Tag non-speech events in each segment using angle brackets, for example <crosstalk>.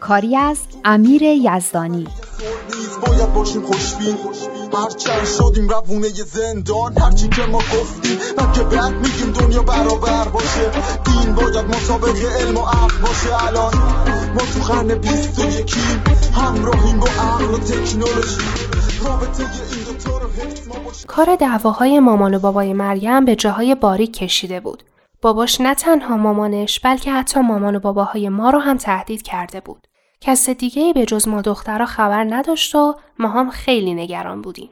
کاری از امیر یزدانی. باید باشیم خوشبین. هرچند شدیم روونه زندان هرچی که ما گفتیم من که بعد میگیم دنیا برابر باشه. دین باید مطابق علم و عقل باشه الان. ما تو قرن بیست و یکیم همراهیم با عقل و تکنولوژی. کار دعواهای مامان و بابای مریم به جاهای باریک کشیده بود. باباش نه تنها مامانش بلکه حتی مامان و باباهای ما رو هم تهدید کرده بود. کس دیگه به جز ما دخترها خبر نداشت و ما هم خیلی نگران بودیم.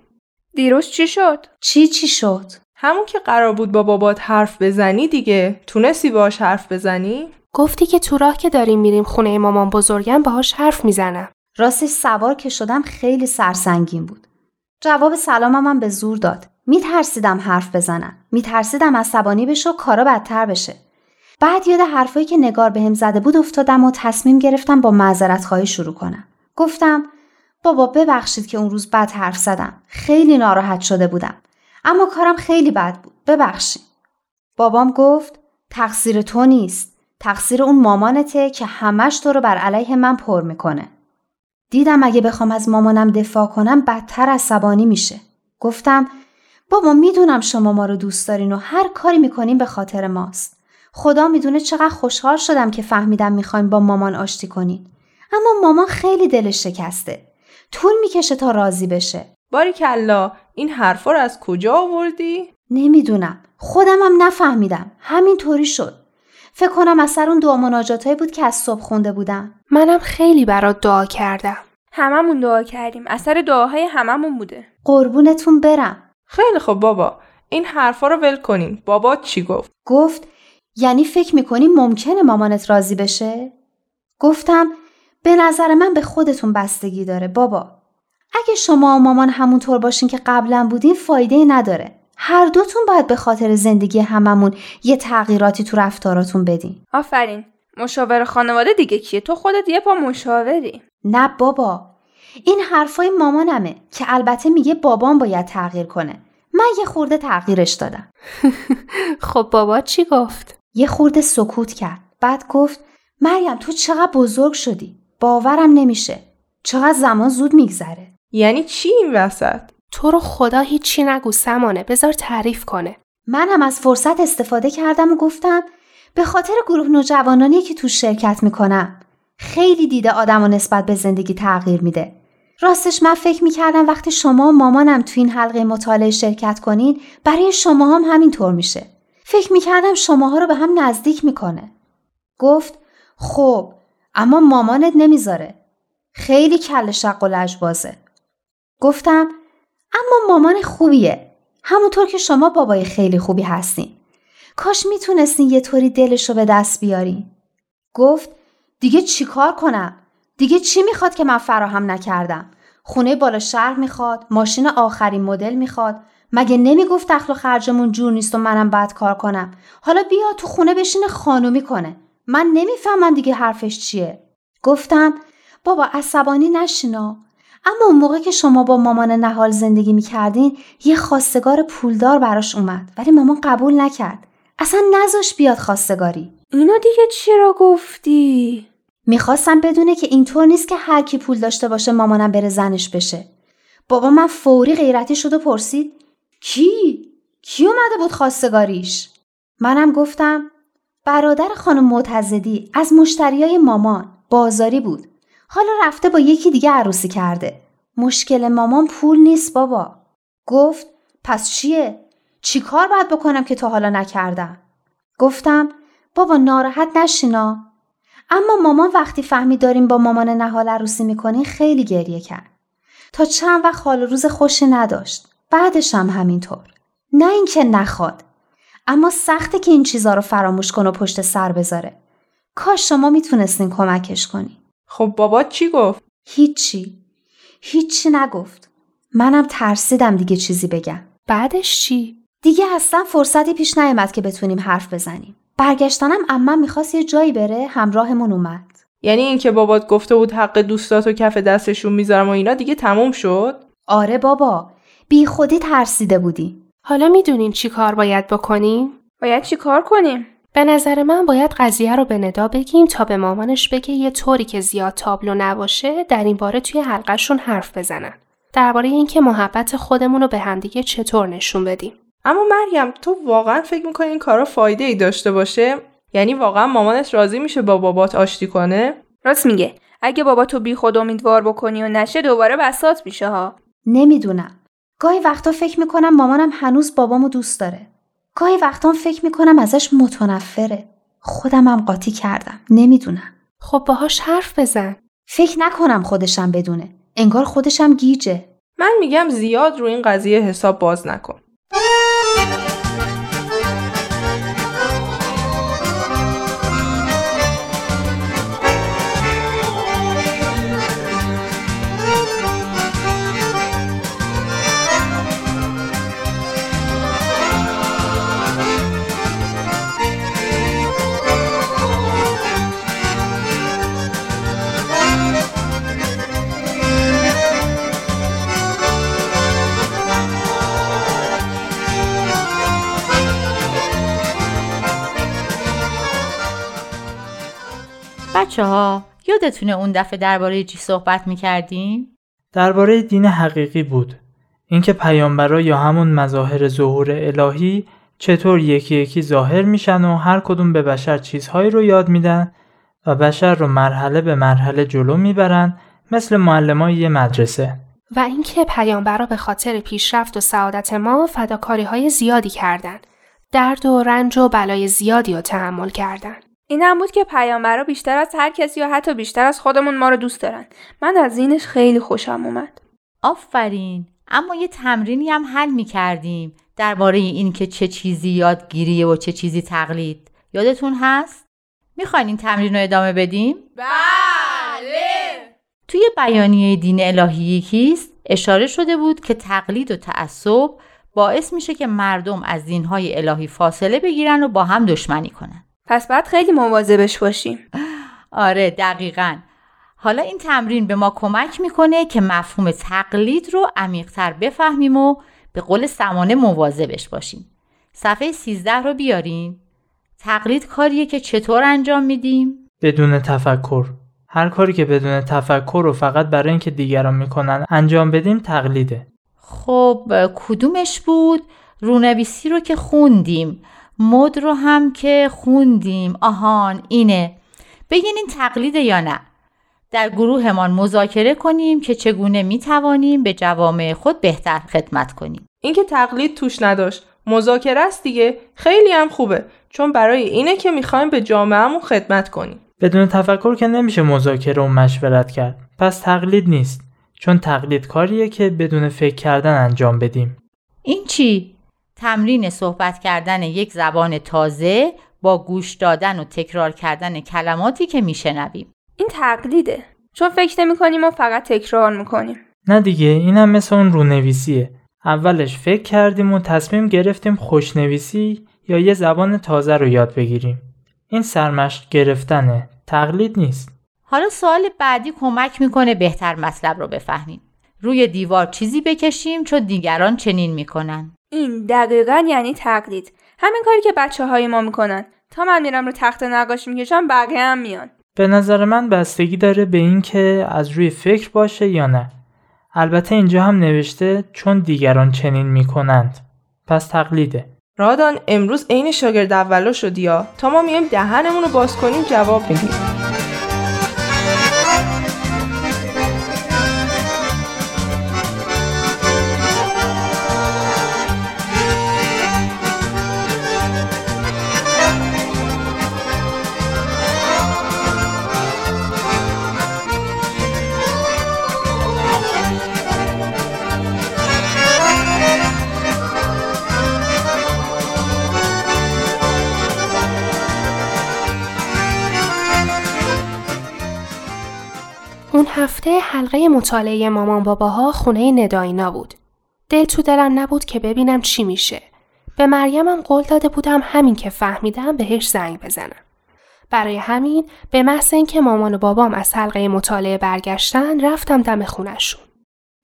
دیروز چی شد؟ چی چی شد؟ همون که قرار بود با بابات حرف بزنی دیگه. تونستی باهاش حرف بزنی؟ گفتی که تو راه که داریم میریم خونه مامان بزرگم باهاش حرف می‌زنم. راستش سوار که شدم خیلی سرسنگین بود. جواب سلامم هم به زور داد. میترسیدم حرف بزنم. میترسیدم عصبانی بشه و کارا بدتر بشه. بعد یاد حرفایی که نگار بهم زده بود افتادم و تصمیم گرفتم با معذرت خواهی شروع کنم. گفتم بابا ببخشید که اون روز بد حرف زدم. خیلی ناراحت شده بودم. اما کارم خیلی بد بود. ببخشید. بابام گفت تقصیر تو نیست. تقصیر اون مامانته که همش تو رو بر علیه من پر می‌کنه. دیدم اگه بخوام از مامانم دفاع کنم بدتر عصبانی میشه. گفتم بابا می‌دونم شما ما رو دوست دارین و هر کاری می‌کنین به خاطر ماست. خدا می‌دونه چقدر خوشحال شدم که فهمیدم می‌خوایم با مامان آشتی کنین. اما مامان خیلی دلش شکسته. طول می‌کشه تا راضی بشه. باری کلا این حرفا رو از کجا آوردی؟ نمی‌دونم. خودم هم نفهمیدم. همین طوری شد. فکر کنم اثر اون دعا مناجاتایی بود که از صبح خونده بودم. منم خیلی برات دعا کردم. هممون دعا کردیم. اثر دعاهای هممون بوده. قربونتون برم. خیلی خب بابا. این حرفا رو ول کنین. بابا چی گفت؟ گفت یعنی فکر می‌کنی ممکنه مامانت راضی بشه؟ گفتم به نظر من به خودتون بستگی داره بابا. اگه شما و مامان همونطور باشین که قبلا بودین فایده نداره. هر دوتون باید به خاطر زندگی هممون یه تغییراتی تو رفتاراتون بدین. آفرین. مشاور خانواده دیگه کیه؟ تو خودت یه پا مشاوری. نه بابا. این حرفای مامانمه که البته میگه بابام باید تغییر کنه. من یه خورده تغییرش دادم. <laughs> خب بابا چی گفت؟ یه خورده سکوت کرد. بعد گفت مریم تو چقدر بزرگ شدی. باورم نمیشه. چقدر زمان زود میگذره. یعنی چی این وسط؟ تو رو خدا هیچی نگو سمانه بذار تعریف کنه. منم از فرصت استفاده کردم و گفتم به خاطر گروه نوجوانانی که تو شرکت می‌کنم خیلی دیده آدم و نسبت به زندگی تغییر میده. راستش من فکر می‌کردم وقتی شما و مامانم تو این حلقه مطالعه شرکت کنین برای شما هم همینطور میشه. فکر می‌کردم شماها رو به هم نزدیک می‌کنه. گفت خب اما مامانت نمی‌ذاره. خیلی کل شق و لجبازه. گفتم اما مامان خوبیه. همونطور که شما بابای خیلی خوبی هستین. کاش می‌تونستین یه طوری دلش رو به دست بیارین. گفت دیگه چیکار کنم؟ دیگه چی می‌خواد که من فراهم نکردم؟ خونه بالا شهر می‌خواد، ماشین آخرین مدل می‌خواد. مگه نمی‌گفت دخل و خرجمون جور نیست و منم باید کار کنم. حالا بیا تو خونه بشینه خانومی کنه. من نمی‌فهمم دیگه حرفش چیه. گفتم بابا عصبانی نشینا. اما اون موقع که شما با مامان نهال زندگی می‌کردین یه خواستگار پولدار براش اومد ولی مامان قبول نکرد. اصلا نذاش بیاد خواستگاری. اینو دیگه چرا گفتی؟ می‌خواستم بدونه که اینطور نیست که هر کی پول داشته باشه مامانم بره زنش بشه. بابا من فوری غیرتی شد و پرسید کی؟ کی اومده بود خواستگاریش؟ منم گفتم برادر خانم معتزدی از مشتریای مامان بازاری بود. حالا رفته با یکی دیگه عروسی کرده. مشکل مامان پول نیست بابا. گفت پس چیه؟ چی کار باید بکنم که تا حالا نکردم؟ گفتم بابا ناراحت نشینا. اما مامان وقتی فهمی داریم با مامان نهال عروسی می‌کنین خیلی گریه کرد. تا چند وقت حال روز خوشی نداشت. بعدش هم همینطور. نه اینکه نخواد. اما سخته که این چیزا رو فراموش کن و پشت سر بذاره. کاش شما می‌تونستین کمکش کنی. خب بابا چی گفت؟ هیچی. هیچی نگفت. منم ترسیدم دیگه چیزی بگم. بعدش چی؟ دیگه اصلا فرصتی پیش نیامد که بتونیم حرف بزنیم. برگشتنم اما می‌خواست یه جایی بره همراهمون اومد. یعنی اینکه بابات گفته بود حق دوستاتو کف دستشون می‌ذارم و اینا دیگه تموم شد؟ آره بابا. بی خودی ترسیده بودی. حالا می‌دونین چی کار باید بکنیم؟ باید چی کار کنیم؟ به نظر من باید قضیه رو به ندا بگیم تا به مامانش بگه یه طوری که زیاد تابلو نباشه در این باره توی حلقهشون حرف بزنن. درباره اینکه محبت خودمون رو به همدیگه چطور نشون بدیم. اما مریم تو واقعا فکر می‌کنی این کارا فایده ای داشته باشه؟ یعنی واقعا مامانت راضی میشه با بابات آشتی کنه؟ راست میگه. اگه بابا تو بی خود امیدوار بکنی و نشه دوباره بسات میشه ها. نمی‌دونم. گاهی وقتا فکر می‌کنم مامانم هنوز بابامو دوست داره. گاهی وقتا فکر می‌کنم ازش متنفره. خودمم قاطی کردم. نمی‌دونم. خب باهاش حرف بزن. فکر نکنم خودشم بدونه. انگار خودشم گیجه. من میگم زیاد رو این قضیه حساب باز نکن. بچه ها یادتونه اون دفعه درباره چی صحبت می‌کردیم؟ درباره دین حقیقی بود. اینکه پیامبرا یا همون مظاهر ظهور الهی چطور یکی یکی ظاهر میشن و هر کدوم به بشر چیزهایی رو یاد میدن و بشر رو مرحله به مرحله جلو می‌برن مثل معلمای یه مدرسه. و اینکه پیامبرا به خاطر پیشرفت و سعادت ما فداکاری های زیادی کردند. درد و رنج و بلای زیادی رو تحمل کردند. این هم بود که پیامبرا بیشتر از هر کسی یا حتی بیشتر از خودمون ما رو دوست دارن. من از اینش خیلی خوشم اومد. آفرین. اما یه تمرینی هم حل می کردیم درباره این که چه چیزی یادگیریه و چه چیزی تقلید. یادتون هست؟ می‌خواین این تمرین رو ادامه بدیم؟ بله. توی بیانیه دین الهی کیست اشاره شده بود که تقلید و تعصب باعث میشه که مردم از دینهای الهی فاصله بگیرن و با هم دشمنی کنن. پس باید خیلی مواظبش باشیم. آره دقیقا. حالا این تمرین به ما کمک می‌کنه که مفهوم تقلید رو عمیقتر بفهمیم و به قول سمانه مواظبش باشیم. صفحه 13 رو بیارین. تقلید کاریه که چطور انجام میدیم؟ بدون تفکر. هر کاری که بدون تفکر و فقط برای اینکه دیگران می‌کنن انجام بدیم تقلیده. خب کدومش بود؟ رونویسی رو که خوندیم. مد رو هم که خوندیم. آهان اینه. بگین این تقلیده یا نه؟ در گروهمان مذاکره کنیم که چگونه می توانیم به جوامع خود بهتر خدمت کنیم. اینکه تقلید توش نداشت مذاکره است دیگه خیلی هم خوبه چون برای اینه که می‌خوایم به جامعهمون خدمت کنیم. بدون تفکر که نمیشه مذاکره و مشورت کرد. پس تقلید نیست. چون تقلید کاریه که بدون فکر کردن انجام بدیم. این چی؟ تمرین صحبت کردن یک زبان تازه با گوش دادن و تکرار کردن کلماتی که میشنویم. این تقلیده. چون فکر نمی کنیم و فقط تکرار می‌کنیم. نه دیگه اینم مثل اون رونویسیه. اولش فکر کردیم و تصمیم گرفتیم خوشنویسی یا یه زبان تازه رو یاد بگیریم. این سرمشق گرفتنه. تقلید نیست. حالا سوال بعدی کمک می‌کنه بهتر مطلب رو بفهمیم. روی دیوار چیزی بکشیم چون دیگران چنین می‌کنن. این دقیقا یعنی تقلید. همین کاری که بچه های ما می‌کنن. تا من میرم رو تخت نقاشی می‌کشم بقیه هم میان. به نظر من بستگی داره به این که از روی فکر باشه یا نه. البته اینجا هم نوشته چون دیگران چنین می‌کنند. پس تقلیده. رادان امروز عین شاگرد اولا شدی یا تا ما میایم دهنمون رو باز کنیم جواب میدیم. حلقه مطالعه مامان باباها خونه نداینا بود. دل تو دلم نبود که ببینم چی میشه. به مریمم قول داده بودم همین که فهمیدم بهش زنگ بزنم. برای همین به محض اینکه مامان و بابام از حلقه مطالعه برگشتن رفتم دم خونشون.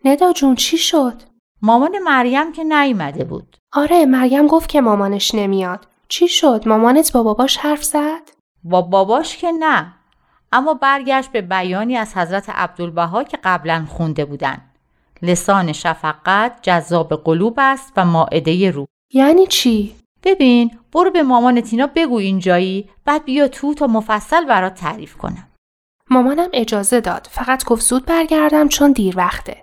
ندا جون چی شد؟ مامان مریم که نیومده بود. آره مریم گفت که مامانش نمیاد. چی شد؟ مامانت با باباش حرف زد؟ با باباش که نه. اما برگشت به بیانی از حضرت عبدالبها که قبلا خونده بودن. لسان شفقت جذاب قلوب است و ماعده روح. یعنی چی؟ ببین برو به مامان تینا بگو اینجایی بعد بیا تو تا مفصل برات تعریف کنم. مامانم اجازه داد فقط گفت زود برگردم چون دیر وقته.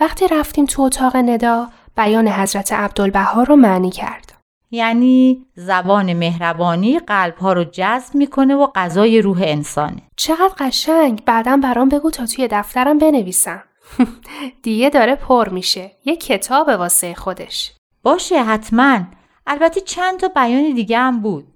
وقتی رفتیم تو اتاق ندا بیان حضرت عبدالبها رو معنی کرد. یعنی زبان مهربانی قلب ها رو جذب می‌کنه و غذای روح انسانه. چقدر قشنگ بعدم برام بگو تا توی دفترم بنویسم. <laughs> دیگه داره پر میشه. یه کتاب واسه خودش. باشه حتما. البته چند تا بیان دیگه هم بود.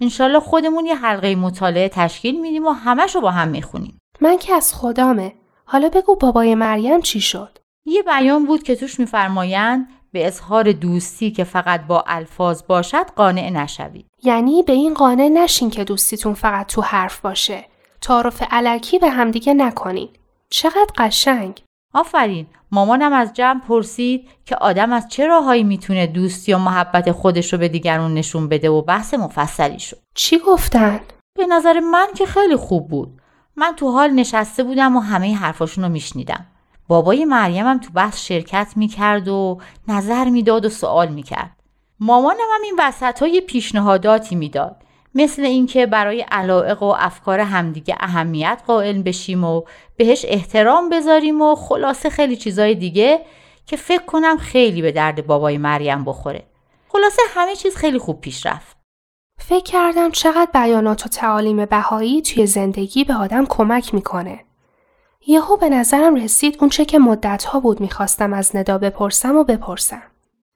انشالله خودمون یه حلقه مطالعه تشکیل میدیم و همش رو با هم می‌خونیم. من که از خدامه. حالا بگو بابای مریم چی شد؟ یه بیان بود که توش میفرمایند به اظهار دوستی که فقط با الفاظ باشد قانع نشوید. یعنی به این قانع نشین که دوستیتون فقط تو حرف باشه. تعارف علکی به همدیگه نکنین. چقدر قشنگ. آفرین مامانم از جمع پرسید که آدم از چه راههایی می‌تونه دوستی و محبت خودش رو به دیگران نشون بده و بحث مفصلی شد. چی گفتن؟ به نظر من که خیلی خوب بود. من تو حال نشسته بودم و همه حرفاشون رو میشنیدم. بابای مریمم تو بحث شرکت می‌کرد و نظر می‌داد و سوال می‌کرد. مامانم هم این وسط های پیشنهاداتی می‌داد. مثل اینکه برای علائق و افکار همدیگه اهمیت قائل بشیم و بهش احترام بذاریم و خلاصه خیلی چیزای دیگه که فکر کنم خیلی به درد بابای مریم بخوره. خلاصه همه چیز خیلی خوب پیش رفت. فکر کردم چقدر بیانات و تعالیم بهایی توی زندگی به آدم کمک می‌کنه. یهو به نظرم رسید اونچه که مدتها بود می‌خواستم از ندا بپرسم و بپرسم.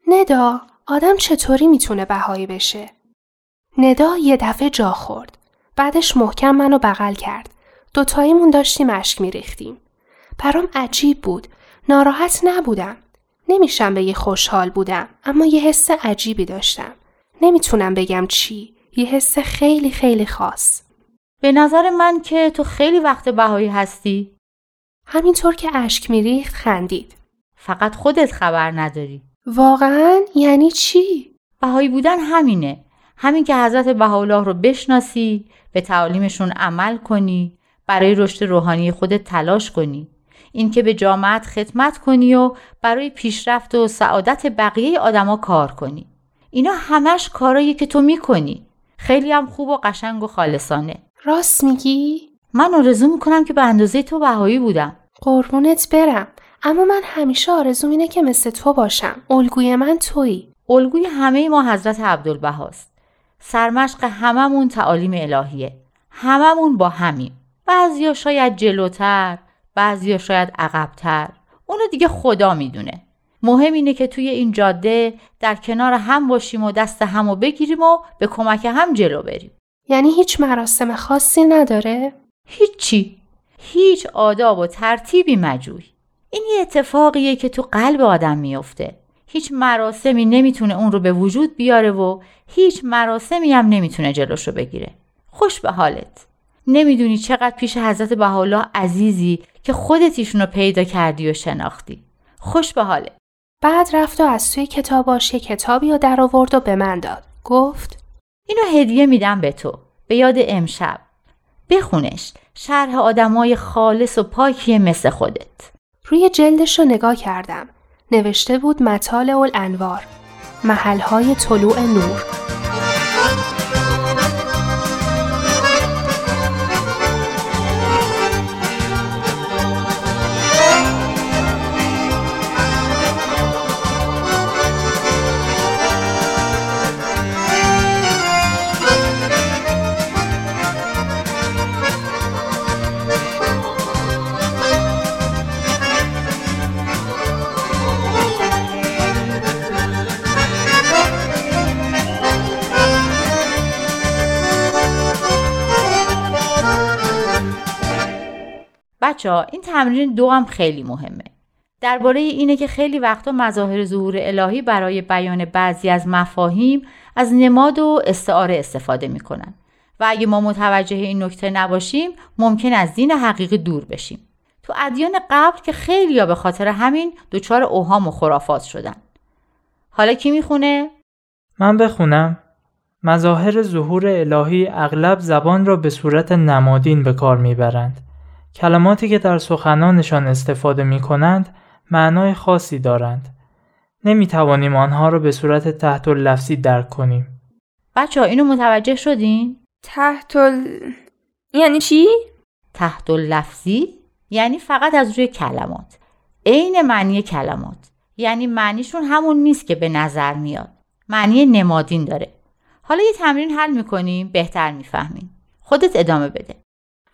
ندا، آدم چطوری می‌تونه بهایی بشه؟ ندا یه دفعه جا خورد. بعدش محکم منو بغل کرد. دوتاییمون داشتیم اشک میریختیم. برام عجیب بود. ناراحت نبودم. نمیشم بگی خوشحال بودم اما یه حس عجیبی داشتم. نمی‌تونم بگم چی. یه حس خیلی خیلی خاص. به نظر من که تو خیلی وقت بهایی هستی. همینطور که اشک میریخت خندید. فقط خودت خبر نداری. واقعا یعنی چی؟ بهایی بودن همینه. همین که حضرت بهاءالله رو بشناسی، به تعالیمشون عمل کنی، برای رشد روحانی خودت تلاش کنی. اینکه به جامعت خدمت کنی و برای پیشرفت و سعادت بقیه آدما کار کنی. اینا همش کارایی که تو می‌کنی. خیلی هم خوب و قشنگ و خالصانه. راست میگی؟ من آرزو می‌کنم که به اندازه تو بهایی بودم. قربونت برم. اما من همیشه آرزوم اینه که مثل تو باشم. الگوی من تویی. الگوی همه ما حضرت عبدالبهاست. سرمشق هممون تعالیم الهیه. هممون با همیم. بعضیا شاید جلوتر، بعضیا شاید عقبتر. اونو دیگه خدا می‌دونه. مهم اینه که توی این جاده در کنار هم باشیم و دست همو بگیریم و به کمک هم جلو بریم. یعنی هیچ مراسم خاصی نداره؟ هیچی. هیچ آداب و ترتیبی مجوی. این یه اتفاقیه که تو قلب آدم میفته. هیچ مراسمی نمی‌تونه اون رو به وجود بیاره و هیچ مراسمی هم نمی‌تونه جلوشو بگیره. خوش به حالت. نمی‌دونی چقدر پیش حضرت بهاءالله عزیزی که خودت ایشون پیدا کردی و شناختی. خوش به حالت. بعد رفت و از توی کتاباش یه کتابی رو در آورد و به من داد. گفت اینو هدیه میدم به تو. به یاد امشب. بخونش. شرح آدمای خالص و پاکی مثل خودت. روی جلدش رو نگاه کردم. نوشته بود مطالع الانوار. محلهای طلوع نور. بچه ها این تمرین دو هم خیلی مهمه. درباره اینه که خیلی وقتا مظاهر ظهور الهی برای بیان بعضی از مفاهیم از نماد و استعاره استفاده می‌کنن و اگه ما متوجه این نکته نباشیم ممکن از دین حقیقی دور بشیم. تو ادیان قبل که خیلی یا به خاطر همین دچار اوهام و خرافات شدن. حالا کی می‌خونه؟ من بخونم. مظاهر ظهور الهی اغلب زبان را به صورت نمادین به کار می‌برند. کلماتی که در سخنانشان استفاده می کنند معنای خاصی دارند. نمی توانیم آنها را به صورت تحت لفظی درک کنیم. بچه ها اینو متوجه شدین؟ تحت ال... یعنی چی؟ تحت لفظی یعنی فقط از روی کلمات. عین معنی کلمات. یعنی معنیشون همون نیست که به نظر میاد. معنی نمادین داره. حالا یه تمرین حل می‌کنیم بهتر می‌فهمیم. خودت ادامه بده.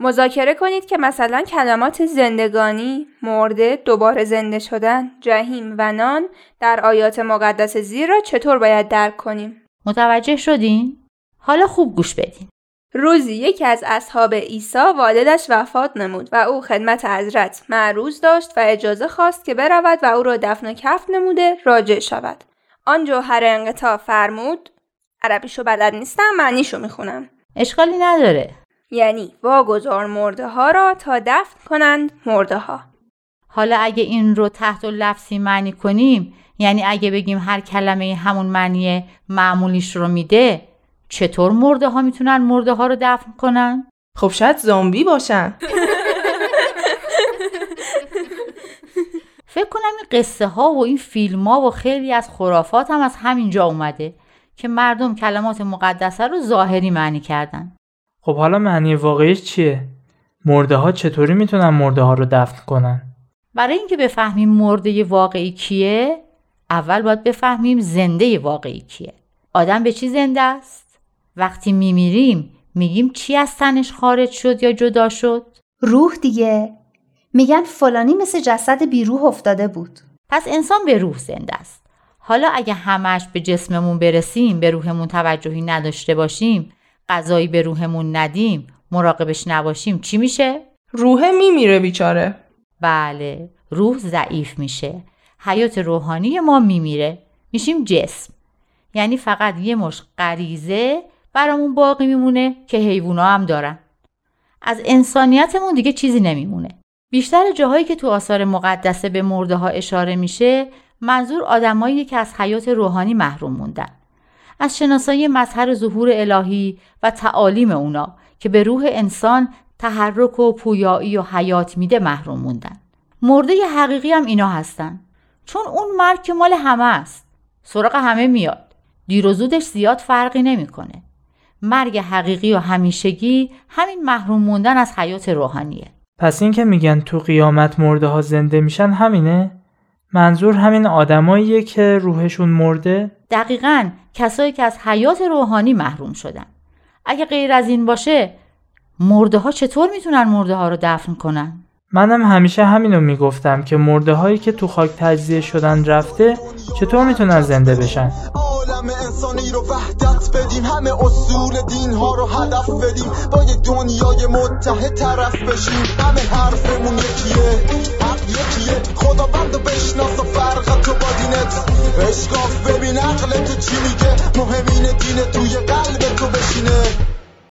مذاکره کنید که مثلا کلمات زندگانی، مرده، دوباره زنده شدن، جهیم و نان در آیات مقدس زیر را چطور باید درک کنیم. متوجه شدین؟ حالا خوب گوش بدین. روزی یکی از اصحاب عیسی والدش وفات نمود و او خدمت حضرت معروض داشت و اجازه خواست که برود و او را دفن و کف نموده راجع شود. آن جوهر انقطاع فرمود عربیشو بلد نیستم معنیشو می‌خونم. اشکالی نداره. یعنی واگذار مرده ها را تا دفن کنند مرده ها. حالا اگه این رو تحت لفظی معنی کنیم یعنی اگه بگیم هر کلمه همون معنی معمولیش رو میده چطور مرده ها می‌تونن مرده ها رو دفن کنن؟ خب شاید زامبی باشن فکر کنم این قصه ها و این فیلم ها و خیلی از خرافات هم از همینجا اومده که مردم کلمات مقدسه رو ظاهری معنی کردن خب حالا معنی واقعیش چیه؟ مرده ها چطوری می‌تونن مرده ها رو دفن کنن؟ برای اینکه بفهمیم مرده واقعی کیه اول باید بفهمیم زنده واقعی کیه آدم به چی زنده است؟ وقتی میمیریم میگیم چی از تنش خارج شد یا جدا شد؟ روح دیگه میگن فلانی مثل جسد بیروح افتاده بود پس انسان به روح زنده است حالا اگه همش به جسممون برسیم به روحمون توجهی نداشته باشیم غذایی به روحمون ندیم مراقبش نباشیم چی میشه؟ روح میمیره بیچاره. بله روح ضعیف میشه. حیات روحانی ما میمیره. میشیم جسم. یعنی فقط یه مش غریزه برامون باقی میمونه که حیوونا هم دارن. از انسانیتمون دیگه چیزی نمیمونه. بیشتر جاهایی که تو آثار مقدسه به مرده ها اشاره میشه منظور آدمایی که از حیات روحانی محروم موندن. از شناسایی مظهر ظهور الهی و تعالیم اونا که به روح انسان تحرک و پویایی و حیات میده محروم موندن. مرده حقیقی هم اینا هستن. چون اون مرگ که مال همه است. سراغ همه میاد. دیر و زودش زیاد فرقی نمی‌کنه. مرگ حقیقی و همیشگی همین محروم موندن از حیات روحانیه. پس این که میگن تو قیامت مرده ها زنده میشن همینه؟ منظور همین آدماییه که روحشون مرده؟ دقیقا کسایی که از حیات روحانی محروم شدن اگه غیر از این باشه مرده ها چطور می‌تونن مرده ها رو دفن کنن؟ منم همیشه همینو می‌گفتم که مرده هایی که تو خاک تجزیه شدن رفته چطور می‌تونن زنده بشن؟ عالم انسانی رو وحدت بدیم همه اصول دین ها رو هدف بدیم با یه دنیای متحد طرف بشیم. همه حرفمون یکیه حق یکیه. خدا بند و بشناس و فرق تو با دینت. اشکاف ببین عقل تو چی میگه؟ مهمین دین توی قلب تو بشینه.